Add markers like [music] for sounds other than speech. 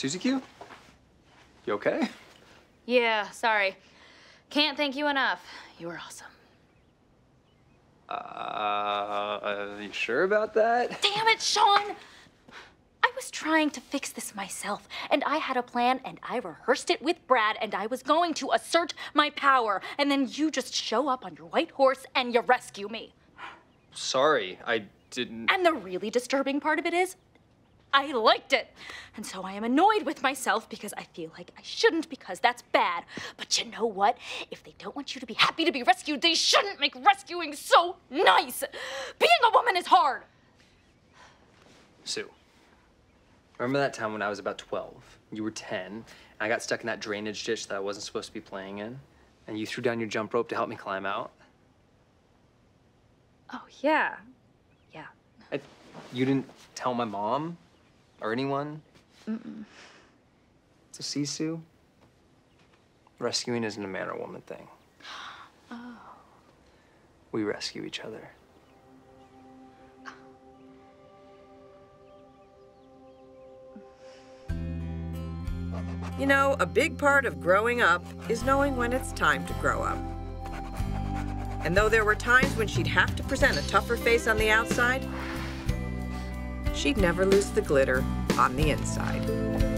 Susie Q? You okay? Yeah, sorry. Can't thank you enough. You were awesome. Uh, are you sure about that? Damn it, Sean! I was trying to fix this myself, and I had a plan, and I rehearsed it with Brad, and I was going to assert my power, and then you just show up on your white horse and you rescue me. Sorry, I didn't. And the really disturbing part of it is, I liked it. And so I am annoyed with myself because I feel like I shouldn't because that's bad. But you know what? If they don't want you to be happy to be rescued, they shouldn't make rescuing so nice. Being a woman is hard. Sue, remember that time when I was about 12? You were 10, and I got stuck in that drainage ditch that I wasn't supposed to be playing in, and you threw down your jump rope to help me climb out? Oh, yeah. Yeah. I, you didn't tell my mom or anyone? Mm-mm. So, see, Sue, rescuing isn't a man or woman thing. [gasps] Oh. We rescue each other. You know, a big part of growing up is knowing when it's time to grow up. And though there were times when she'd have to present a tougher face on the outside, she'd never lose the glitter on the inside.